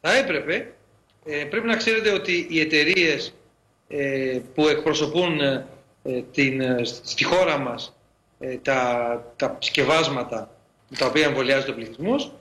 Θα έπρεπε, ε, πρέπει να ξέρετε ότι οι εταιρείες ε, που εκπροσωπούν ε, την, στη χώρα μας τα, τα σκευάσματα τα οποία εμβολιάζεται ο πληθυσμός,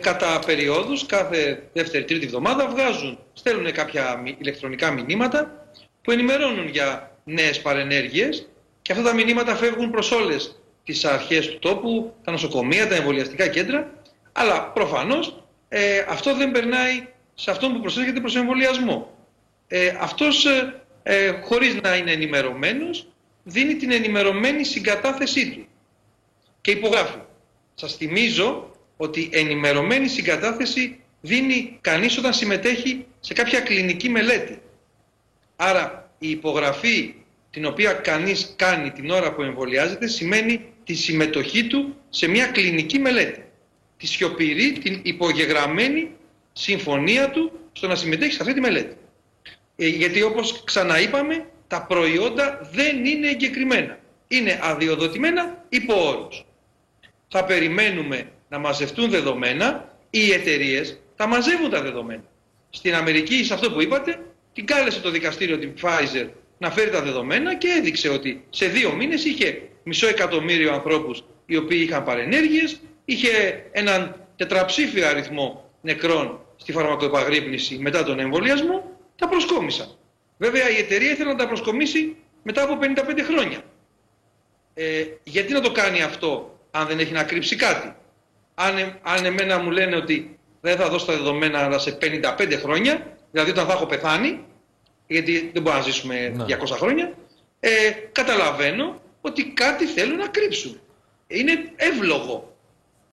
κατά περιόδους, κάθε δεύτερη-τρίτη εβδομάδα βγάζουν, στέλνουν κάποια ηλεκτρονικά μηνύματα που ενημερώνουν για νέες παρενέργειες και αυτά τα μηνύματα φεύγουν προς όλες τις αρχές του τόπου, τα νοσοκομεία, τα εμβολιαστικά κέντρα, αλλά προφανώς ε, αυτό δεν περνάει σε αυτόν που προσέρχεται προς εμβολιασμό. Ε, αυτός, ε, ε, χωρίς να είναι ενημερωμένος, δίνει την ενημερωμένη συγκατάθεσή του και υπογράφει. Σας θυμίζω ότι ενημερωμένη συγκατάθεση δίνει κανείς όταν συμμετέχει σε κάποια κλινική μελέτη. Άρα η υπογραφή την οποία κανείς κάνει την ώρα που εμβολιάζεται σημαίνει τη συμμετοχή του σε μια κλινική μελέτη. Τη σιωπηρή, την υπογεγραμμένη συμφωνία του στο να συμμετέχει σε αυτή τη μελέτη. Ε, γιατί όπως ξαναείπαμε, τα προϊόντα δεν είναι εγκεκριμένα. Είναι αδειοδοτημένα υπό όρους. Θα περιμένουμε να μαζευτούν δεδομένα, οι εταιρείες θα μαζεύουν τα δεδομένα. Στην Αμερική, σε αυτό που είπατε, την κάλεσε το δικαστήριο την Pfizer να φέρει τα δεδομένα και έδειξε ότι σε δύο μήνες είχε μισό εκατομμύριο ανθρώπους οι οποίοι είχαν παρενέργειες, είχε έναν τετραψήφιο αριθμό νεκρών στη φαρμακοεπαγρύπνηση μετά τον εμβολιασμό, τα προσκόμισαν. Βέβαια η εταιρεία ήθελε να τα προσκομίσει μετά από 55 χρόνια. Ε, γιατί να το κάνει αυτό αν δεν έχει να κρύψει κάτι; Αν, ε, αν εμένα μου λένε ότι δεν θα δώσω τα δεδομένα αλλά σε 55 χρόνια, δηλαδή όταν θα έχω πεθάνει, γιατί δεν μπορούμε να ζήσουμε 200 ναι. χρόνια, ε, καταλαβαίνω ότι κάτι θέλουν να κρύψουν. Είναι εύλογο